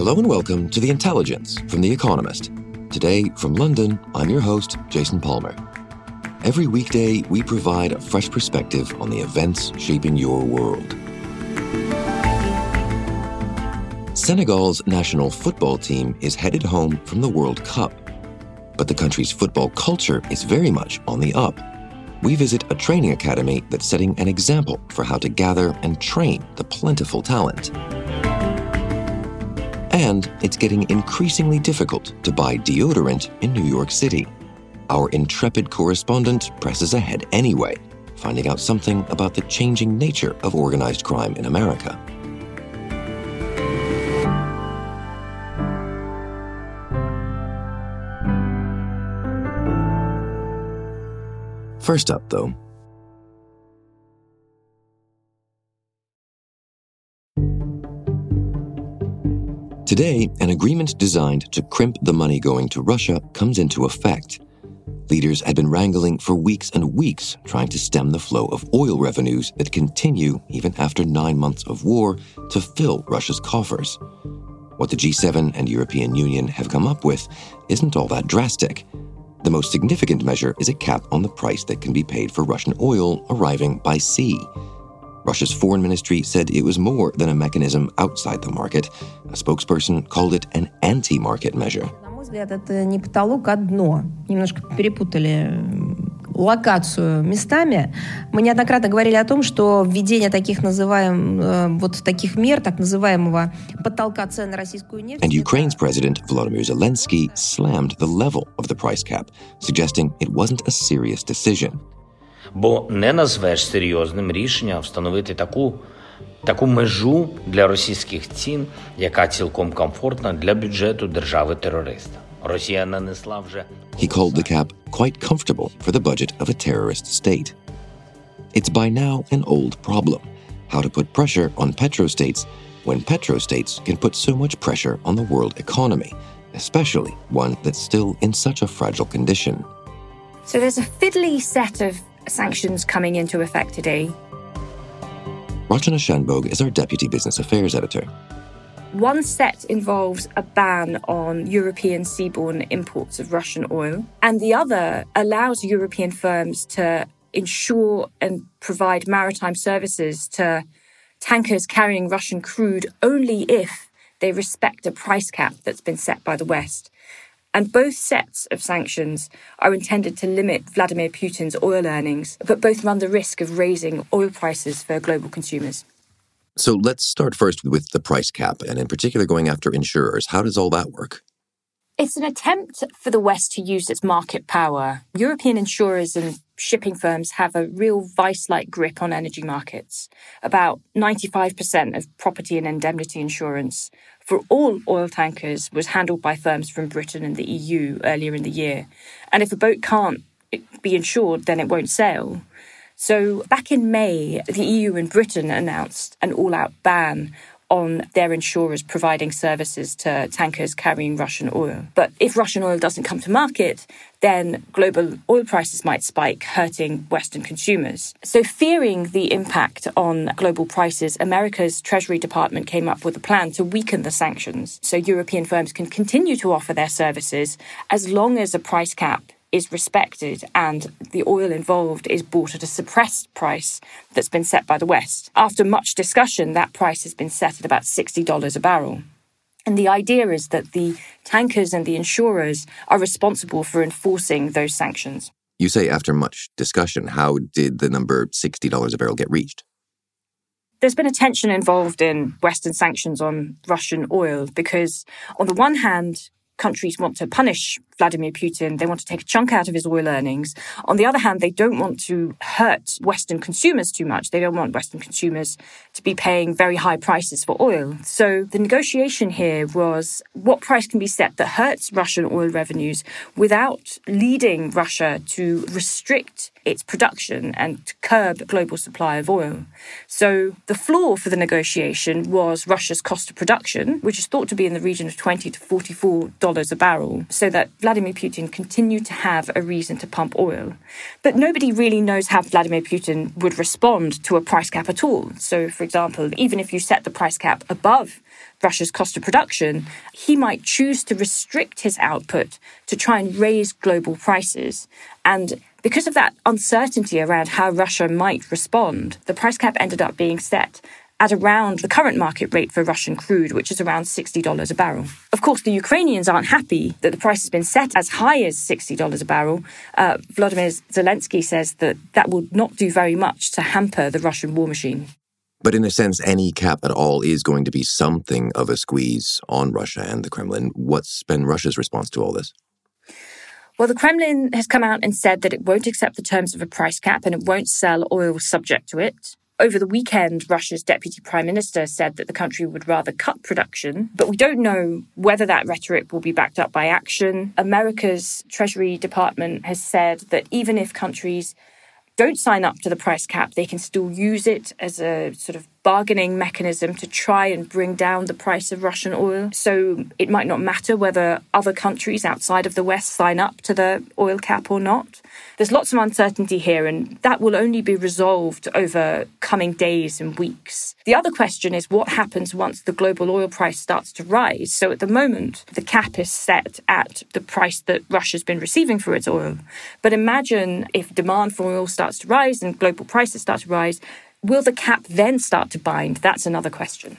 Hello and welcome to The Intelligence from The Economist. Today, from London, I'm your host, Jason Palmer. Every weekday, we provide a fresh perspective on the events shaping your world. Senegal's national football team is headed home from the World Cup. But the country's football culture is very much on the up. We visit a training academy that's setting an example for how to gather and train the plentiful talent. And it's getting increasingly difficult to buy deodorant in New York City. Our intrepid correspondent presses ahead anyway, finding out something about the changing nature of organized crime in America. First up, though, Today, an agreement designed to crimp the money going to Russia comes into effect. Leaders had been wrangling for weeks and weeks, trying to stem the flow of oil revenues that continue, even after nine months of war, to fill Russia's coffers. What the G7 and European Union have come up with isn't all that drastic. The most significant measure is a cap on the price that can be paid for Russian oil arriving by sea. Russia's foreign ministry said it was more than a mechanism outside the market. A spokesperson called it an anti market measure. взгляд, это не потолок, а дно. Немножко перепутали локацию местами. Мы неоднократно говорили о том, что введение таких называемых вот таких мер, так называемого потолка цен на российскую нефть. And Ukraine's president Volodymyr Zelensky slammed the level of the price cap, suggesting it wasn't a serious decision. Бо не назвеш серйозним рішенням встановити таку таку межу для російських цін, яка цілком комфортна для бюджету держави-терориста. Росія нанесла вже He called the cap quite comfortable for the budget of a terrorist state. It's by now an old problem how to put pressure on petrostates when petrostates can put so much pressure on the world economy, especially one that's still in such a fragile condition. So there's a fiddly set of sanctions coming into effect today. Rachana Shanbogue is our deputy business affairs editor. One set involves a ban on European seaborne imports of Russian oil, and the other allows European firms to insure and provide maritime services to tankers carrying Russian crude only if they respect a price cap that's been set by the West. And both sets of sanctions are intended to limit Vladimir Putin's oil earnings, but both run the risk of raising oil prices for global consumers. So let's start first with the price cap, and in particular going after insurers. How does all that work? It's an attempt for the West to use its market power. European insurers and shipping firms have a real vice like grip on energy markets. About 95% of property and indemnity insurance for all oil tankers was handled by firms from Britain and the EU earlier in the year. And if a boat can't be insured, then it won't sail. So back in May, the EU and Britain announced an all out ban on their insurers providing services to tankers carrying Russian oil. But if Russian oil doesn't come to market, then global oil prices might spike, hurting Western consumers. So, fearing the impact on global prices, America's Treasury Department came up with a plan to weaken the sanctions so European firms can continue to offer their services as long as a price cap is respected and the oil involved is bought at a suppressed price that's been set by the West. After much discussion, that price has been set at about $60 a barrel. And the idea is that the tankers and the insurers are responsible for enforcing those sanctions. You say after much discussion, how did the number $60 a barrel get reached? There's been a tension involved in Western sanctions on Russian oil because, on the one hand, countries want to punish Vladimir Putin. They want to take a chunk out of his oil earnings. On the other hand, they don't want to hurt Western consumers too much. They don't want Western consumers to be paying very high prices for oil. So the negotiation here was what price can be set that hurts Russian oil revenues without leading Russia to restrict its production and to curb the global supply of oil. So the floor for the negotiation was Russia's cost of production, which is thought to be in the region of 20 to 44 dollars a barrel, so that Vladimir Putin continued to have a reason to pump oil. But nobody really knows how Vladimir Putin would respond to a price cap at all. So for example, even if you set the price cap above Russia's cost of production, he might choose to restrict his output to try and raise global prices. And because of that uncertainty around how Russia might respond, the price cap ended up being set at around the current market rate for Russian crude, which is around $60 a barrel. Of course, the Ukrainians aren't happy that the price has been set as high as $60 a barrel. Uh, Vladimir Zelensky says that that will not do very much to hamper the Russian war machine. But in a sense, any cap at all is going to be something of a squeeze on Russia and the Kremlin. What's been Russia's response to all this? Well, the Kremlin has come out and said that it won't accept the terms of a price cap and it won't sell oil subject to it. Over the weekend, Russia's deputy prime minister said that the country would rather cut production, but we don't know whether that rhetoric will be backed up by action. America's Treasury Department has said that even if countries don't sign up to the price cap, they can still use it as a sort of bargaining mechanism to try and bring down the price of Russian oil. So it might not matter whether other countries outside of the West sign up to the oil cap or not. There's lots of uncertainty here, and that will only be resolved over coming days and weeks. The other question is what happens once the global oil price starts to rise. So at the moment, the cap is set at the price that Russia's been receiving for its oil. But imagine if demand for oil starts to rise and global prices start to rise Will the cap then start to bind? That's another question.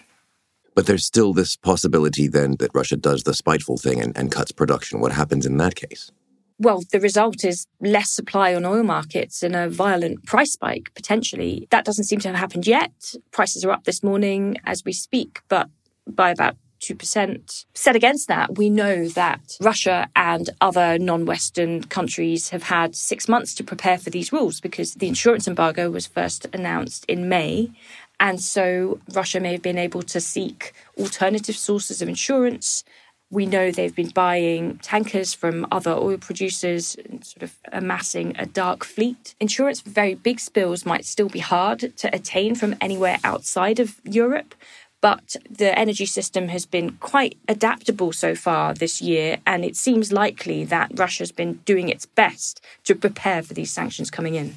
But there's still this possibility then that Russia does the spiteful thing and, and cuts production. What happens in that case? Well, the result is less supply on oil markets and a violent price spike, potentially. That doesn't seem to have happened yet. Prices are up this morning as we speak, but by about 2%. Set against that, we know that Russia and other non Western countries have had six months to prepare for these rules because the insurance embargo was first announced in May. And so Russia may have been able to seek alternative sources of insurance. We know they've been buying tankers from other oil producers and sort of amassing a dark fleet. Insurance for very big spills might still be hard to attain from anywhere outside of Europe, but the energy system has been quite adaptable so far this year, and it seems likely that Russia's been doing its best to prepare for these sanctions coming in.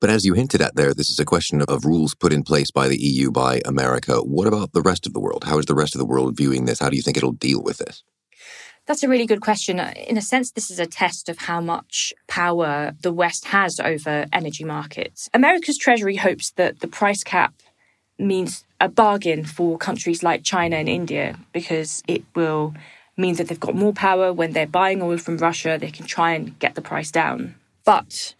But as you hinted at there, this is a question of rules put in place by the EU, by America. What about the rest of the world? How is the rest of the world viewing this? How do you think it'll deal with this? That's a really good question. In a sense, this is a test of how much power the West has over energy markets. America's Treasury hopes that the price cap means a bargain for countries like China and India because it will mean that they've got more power when they're buying oil from Russia, they can try and get the price down. But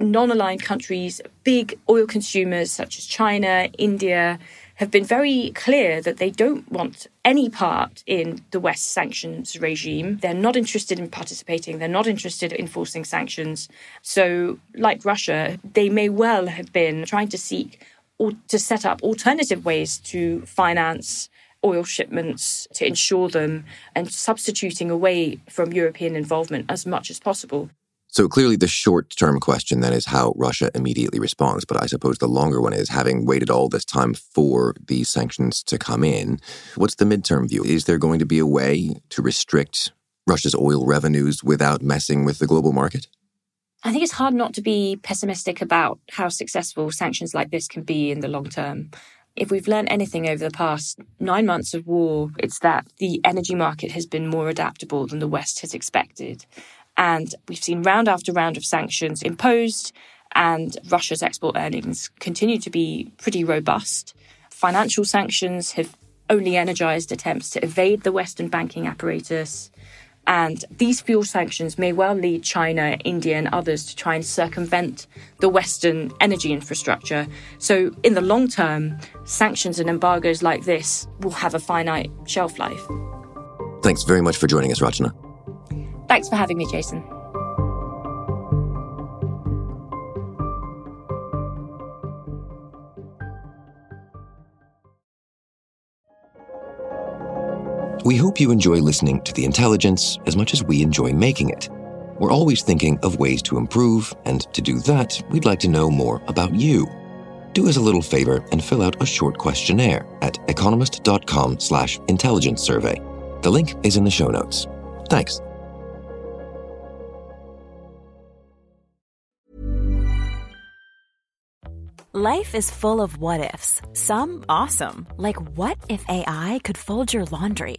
non aligned countries, big oil consumers such as China, India, have been very clear that they don't want any part in the West sanctions regime. They're not interested in participating, they're not interested in enforcing sanctions. So, like Russia, they may well have been trying to seek or to set up alternative ways to finance oil shipments to insure them and substituting away from European involvement as much as possible. So clearly, the short term question then is how Russia immediately responds. But I suppose the longer one is having waited all this time for these sanctions to come in, what's the midterm view? Is there going to be a way to restrict Russia's oil revenues without messing with the global market? I think it's hard not to be pessimistic about how successful sanctions like this can be in the long term. If we've learned anything over the past nine months of war, it's that the energy market has been more adaptable than the West has expected. And we've seen round after round of sanctions imposed, and Russia's export earnings continue to be pretty robust. Financial sanctions have only energized attempts to evade the Western banking apparatus. And these fuel sanctions may well lead China, India, and others to try and circumvent the Western energy infrastructure. So, in the long term, sanctions and embargoes like this will have a finite shelf life. Thanks very much for joining us, Rachana. Thanks for having me, Jason. We hope you enjoy listening to The Intelligence as much as we enjoy making it. We're always thinking of ways to improve, and to do that, we'd like to know more about you. Do us a little favor and fill out a short questionnaire at economist.com slash intelligence survey. The link is in the show notes. Thanks. Life is full of what ifs. Some awesome, like what if AI could fold your laundry?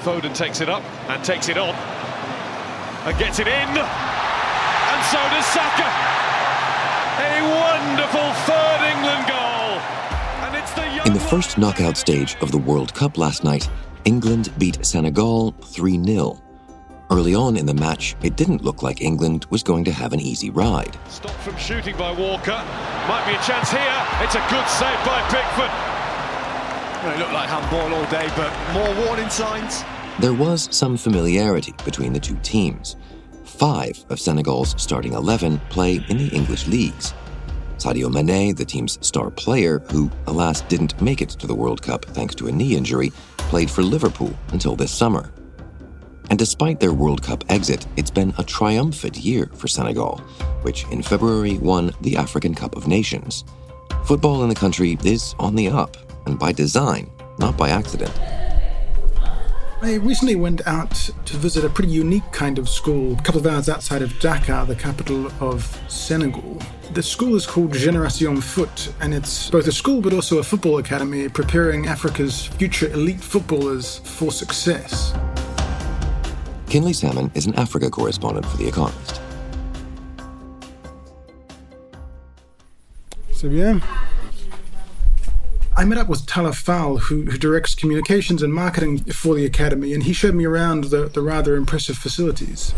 Foden takes it up and takes it on and gets it in. And so does Saka. A wonderful third England goal. And it's the In the first knockout stage of the World Cup last night, England beat Senegal 3 0. Early on in the match, it didn't look like England was going to have an easy ride. Stopped from shooting by Walker. Might be a chance here. It's a good save by Pickford. Well, it looked like handball all day, but more warning signs. There was some familiarity between the two teams. Five of Senegal's starting 11 play in the English leagues. Sadio Mane, the team's star player, who alas didn't make it to the World Cup thanks to a knee injury, played for Liverpool until this summer. And despite their World Cup exit, it's been a triumphant year for Senegal, which in February won the African Cup of Nations. Football in the country is on the up, and by design, not by accident. I recently went out to visit a pretty unique kind of school, a couple of hours outside of Dakar, the capital of Senegal. The school is called Generation Foot, and it's both a school but also a football academy preparing Africa's future elite footballers for success. Kinley Salmon is an Africa correspondent for The Economist. So, yeah. I met up with Tala Fall, who, who, directs communications and marketing for the Academy, and he showed me around the, the rather impressive facilities.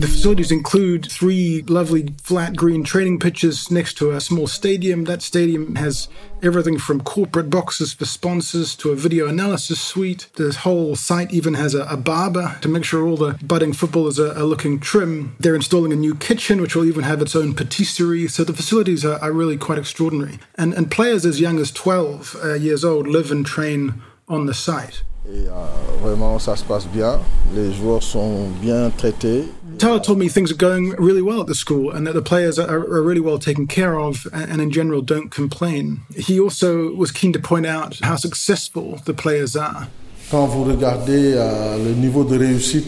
The facilities include three lovely flat green training pitches next to a small stadium. That stadium has everything from corporate boxes for sponsors to a video analysis suite. The whole site even has a, a barber to make sure all the budding footballers are, are, looking trim. They're installing a new kitchen, which will even have its own patisserie. So the facilities are, are really quite extraordinary. And, and players as young as 12 uh, years old live and train on the site. Et euh, vraiment, ça se passe bien. Les joueurs sont bien traités. Tala told me things are going really well at the school and that the players are, are, really well taken care of and, in general, don't complain. He also was keen to point out how successful the players are. Quand vous regardez euh, le niveau de réussite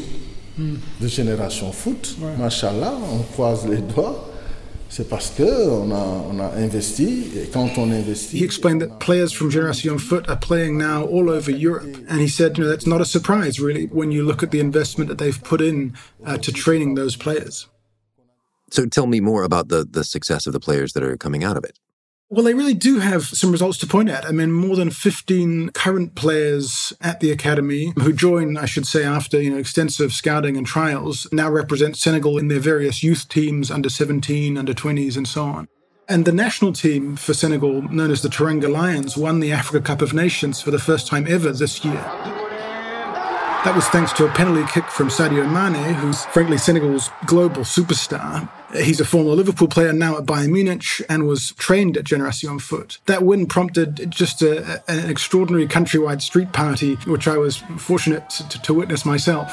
de Génération Foot, ouais. machallah, on croise les doigts. He explained that players from Generation Foot are playing now all over Europe, and he said, you know, that's not a surprise, really, when you look at the investment that they've put in uh, to training those players. So tell me more about the, the success of the players that are coming out of it. Well, they really do have some results to point at. I mean, more than 15 current players at the academy who join, I should say, after you know extensive scouting and trials, now represent Senegal in their various youth teams, under 17, under 20s, and so on. And the national team for Senegal, known as the Teranga Lions, won the Africa Cup of Nations for the first time ever this year. That was thanks to a penalty kick from Sadio Mane, who's frankly Senegal's global superstar. He's a former Liverpool player now at Bayern Munich and was trained at Generation Foot. That win prompted just a, an extraordinary countrywide street party, which I was fortunate to, to witness myself.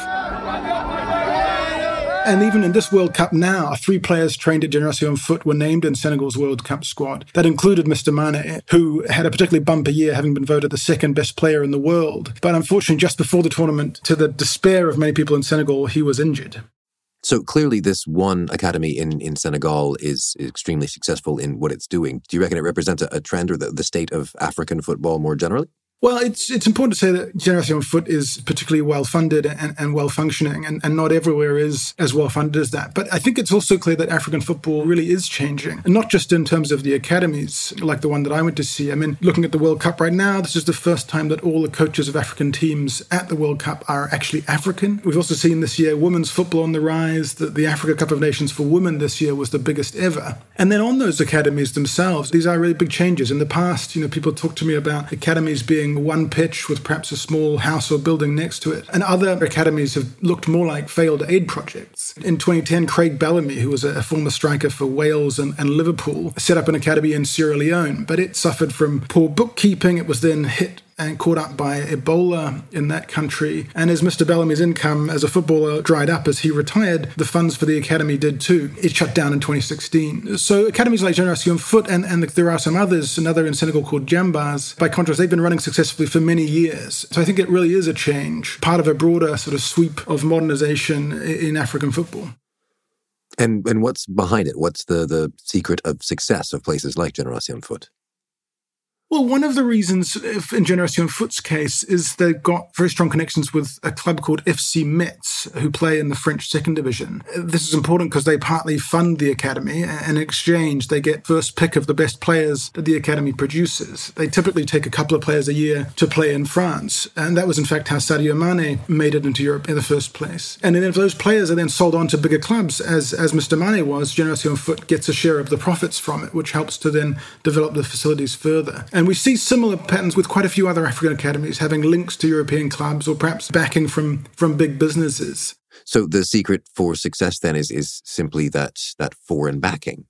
And even in this World Cup now, three players trained at Generation Foot were named in Senegal's World Cup squad. That included Mr. Mane, who had a particularly bumper year, having been voted the second best player in the world. But unfortunately, just before the tournament, to the despair of many people in Senegal, he was injured. So clearly, this one academy in, in Senegal is, extremely successful in what it's doing. Do you reckon it represents a, a trend or the, the state of African football more generally? Well, it's it's important to say that Generation Foot is particularly well funded and, and well functioning, and, and not everywhere is as well funded as that. But I think it's also clear that African football really is changing, and not just in terms of the academies like the one that I went to see. I mean, looking at the World Cup right now, this is the first time that all the coaches of African teams at the World Cup are actually African. We've also seen this year women's football on the rise. That the Africa Cup of Nations for women this year was the biggest ever. And then on those academies themselves, these are really big changes. In the past, you know, people talk to me about academies being one pitch with perhaps a small house or building next to it. And other academies have looked more like failed aid projects. In 2010, Craig Bellamy, who was a former striker for Wales and, and Liverpool, set up an academy in Sierra Leone, but it suffered from poor bookkeeping. It was then hit and caught up by Ebola in that country. And as Mr. Bellamy's income as a footballer dried up as he retired, the funds for the academy did too. It shut down in 2016. So academies like Generation Foot, and, and there are some others, another in Senegal called Diambars, by contrast, they've been running successfully for many years. So I think it really is a change, part of a broader sort of sweep of modernization in African football. And and what's behind it? What's the the secret of success of places like Generation Foot? Well, one of the reasons in Generation Foot's case is they've got very strong connections with a club called FC Metz, who play in the French second division. This is important because they partly fund the academy, and in exchange, they get first pick of the best players that the academy produces. They typically take a couple of players a year to play in France, and that was in fact how Sadio Mane made it into Europe in the first place. And then if those players are then sold on to bigger clubs, as, as Mr. Mane was, Generation Foot gets a share of the profits from it, which helps to then develop the facilities further. And we see similar patterns with quite a few other African academies having links to European clubs or perhaps backing from, from big businesses. So the secret for success then is, is simply that, that foreign backing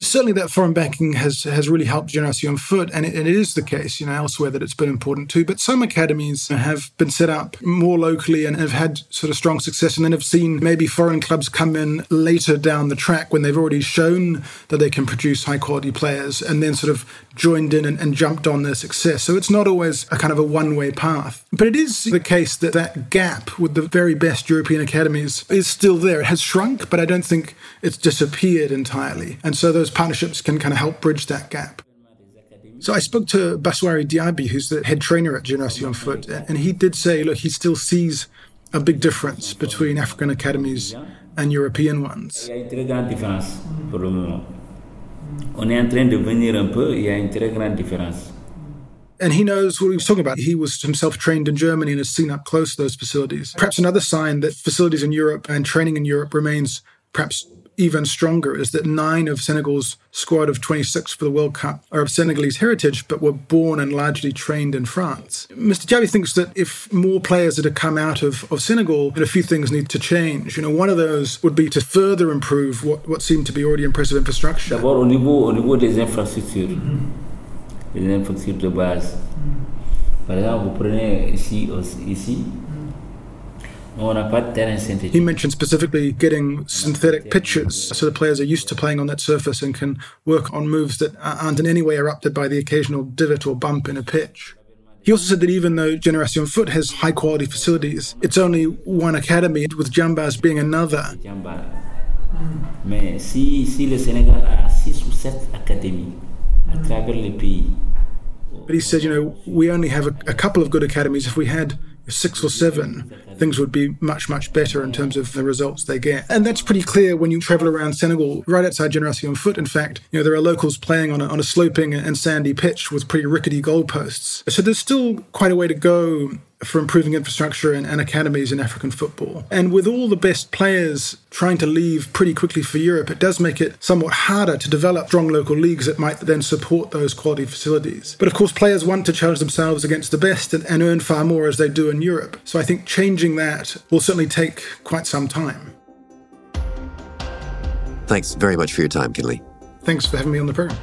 certainly that foreign backing has has really helped Generation Foot, and it, and it is the case, you know, elsewhere that it's been important too. But some academies have been set up more locally and have had sort of strong success, and then have seen maybe foreign clubs come in later down the track when they've already shown that they can produce high quality players, and then sort of joined in and, and jumped on their success. So it's not always a kind of a one way path. But it is the case that that gap with the very best European academies is still there. It has shrunk, but I don't think it's disappeared entirely. And so those partnerships can kind of help bridge that gap. So I spoke to Baswari Diaby, who's the head trainer at Generation Foot, and he did say, look, he still sees a big difference between African academies and European ones. On est en train de venir un peu, il y a une très grande différence. And he knows what he was talking about. He was himself trained in Germany and has seen up close those facilities. Perhaps another sign that facilities in Europe and training in Europe remains perhaps even stronger is that nine of Senegal's squad of 26 for the World Cup are of Senegalese heritage, but were born and largely trained in France. Mr. Diaby thinks that if more players are to come out of, of Senegal, that a few things need to change. You know, one of those would be to further improve what, what seemed to be already impressive infrastructure. D'abord, au niveau, au niveau des infrastructures, mm-hmm. les infrastructures de base. Par exemple, vous prenez ici, ici he mentioned specifically getting synthetic pitches so the players are used to playing on that surface and can work on moves that aren't in any way erupted by the occasional divot or bump in a pitch. He also said that even though Generation Foot has high quality facilities, it's only one academy, with Diambars being another. Mais si, si le Sénégal a six ou sept académies à travers le pays. But he said, you know, we only have a, a couple of good academies. If we had six or seven, things would be much, much better in terms of the results they get. And that's pretty clear when you travel around Senegal, right outside Generation on Foot. In fact, you know, there are locals playing on a, on a sloping and sandy pitch with pretty rickety goalposts. So there's still quite a way to go for improving infrastructure and, and, academies in African football. And with all the best players trying to leave pretty quickly for Europe, it does make it somewhat harder to develop strong local leagues that might then support those quality facilities. But of course, players want to challenge themselves against the best and, and earn far more as they do in Europe. So I think changing that will certainly take quite some time. Thanks very much for your time, Kinley. Thanks for having me on the program.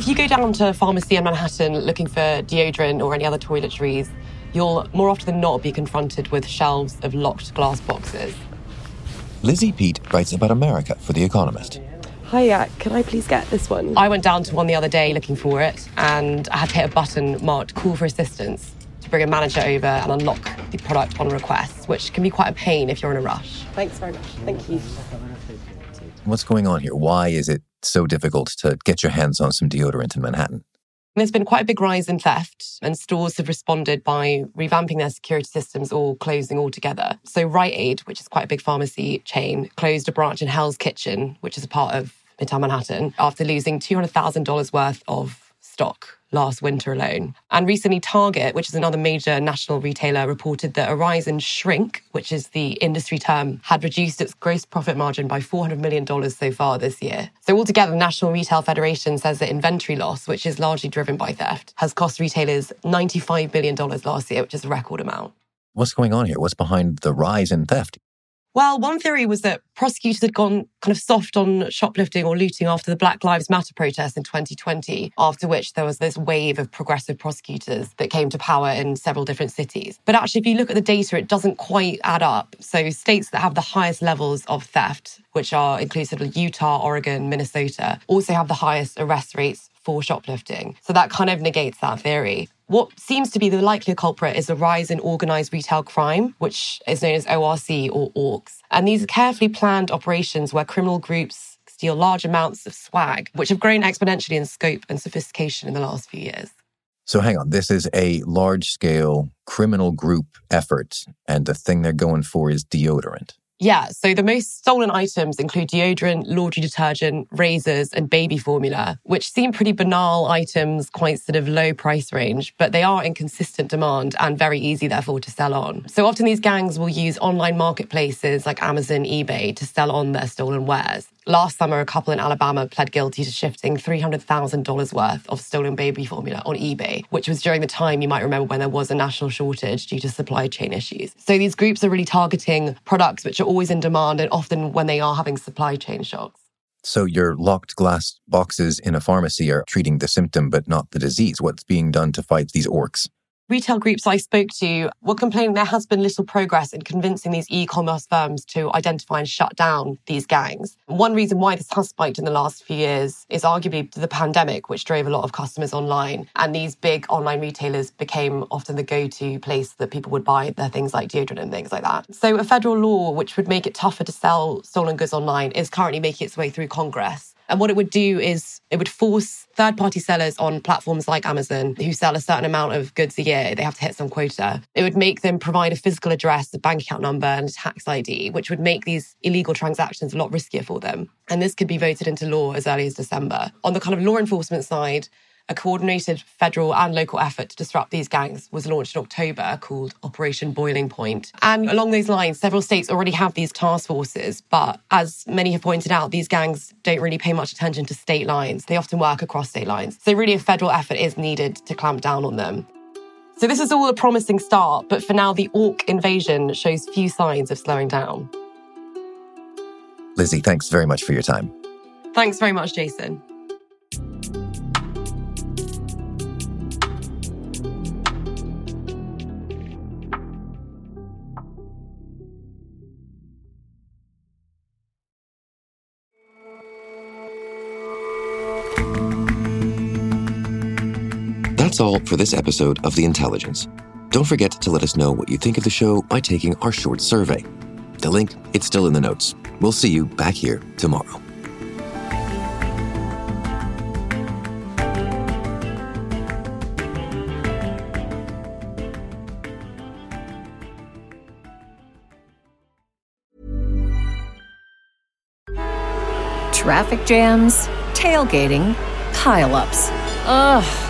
If you go down to a pharmacy in Manhattan looking for deodorant or any other toiletries, you'll more often than not be confronted with shelves of locked glass boxes. Lizzie Pete writes about America for The Economist. Hiya, can I please get this one? I went down to one the other day looking for it, and I had to hit a button marked call for assistance. to bring a manager over and unlock the product on request, which can be quite a pain if you're in a rush. Thanks very much. Thank you. What's going on here? Why is it so difficult to get your hands on some deodorant in Manhattan? There's been quite a big rise in theft, and stores have responded by revamping their security systems or closing altogether. So, Rite Aid, which is quite a big pharmacy chain, closed a branch in Hell's Kitchen, which is a part of Midtown Manhattan, after losing $200,000 worth of stock last winter alone. And recently, Target, which is another major national retailer, reported that in shrink, which is the industry term, had reduced its gross profit margin by $400 million so far this year. So, altogether, the National Retail Federation says that inventory loss, which is largely driven by theft, has cost retailers $95 billion last year, which is a record amount. What's going on here? What's behind the rise in theft? Well, one theory was that prosecutors had gone kind of soft on shoplifting or looting after the Black Lives Matter protests in 2020, after which there was this wave of progressive prosecutors that came to power in several different cities. But actually, if you look at the data, it doesn't quite add up. So, states that have the highest levels of theft, which are inclusive of Utah, Oregon, Minnesota, also have the highest arrest rates for shoplifting. So, that kind of negates that theory. What seems to be the likelier culprit is a rise in organised retail crime, which is known as ORC or ORCs. And these are carefully planned operations where criminal groups steal large amounts of swag, which have grown exponentially in scope and sophistication in the last few years. So hang on, this is a large scale criminal group effort, and the thing they're going for is deodorant. Yeah, so the most stolen items include deodorant, laundry detergent, razors, and baby formula, which seem pretty banal items, quite sort of low price range, but they are in consistent demand and very easy, therefore, to sell on. So often these gangs will use online marketplaces like Amazon, eBay to sell on their stolen wares. Last summer, a couple in Alabama pled guilty to shifting $300,000 worth of stolen baby formula on eBay, which was during the time you might remember when there was a national shortage due to supply chain issues. So these groups are really targeting products which are always in demand and often when they are having supply chain shocks. So your locked glass boxes in a pharmacy are treating the symptom but not the disease. What's being done to fight these orcs? Retail groups I spoke to were complaining there has been little progress in convincing these e-commerce firms to identify and shut down these gangs. One reason why this has spiked in the last few years is arguably the pandemic, which drove a lot of customers online. And these big online retailers became often the go-to place that people would buy their things like deodorant and things like that. So a federal law which would make it tougher to sell stolen goods online is currently making its way through Congress. And what it would do is it would force third party sellers on platforms like Amazon who sell a certain amount of goods a year, they have to hit some quota. It would make them provide a physical address, a bank account number, and a tax ID, which would make these illegal transactions a lot riskier for them. And this could be voted into law as early as December. On the kind of law enforcement side, a coordinated federal and local effort to disrupt these gangs was launched in October called Operation Boiling Point. And along those lines, several states already have these task forces, but as many have pointed out, these gangs don't really pay much attention to state lines. They often work across state lines. So, really, a federal effort is needed to clamp down on them. So, this is all a promising start, but for now, the orc invasion shows few signs of slowing down. Lizzie, thanks very much for your time. Thanks very much, Jason. That's all for this episode of The Intelligence. Don't forget to let us know what you think of the show by taking our short survey. The link, it's still in the notes. We'll see you back here tomorrow. Traffic jams, tailgating, pileups. Ugh,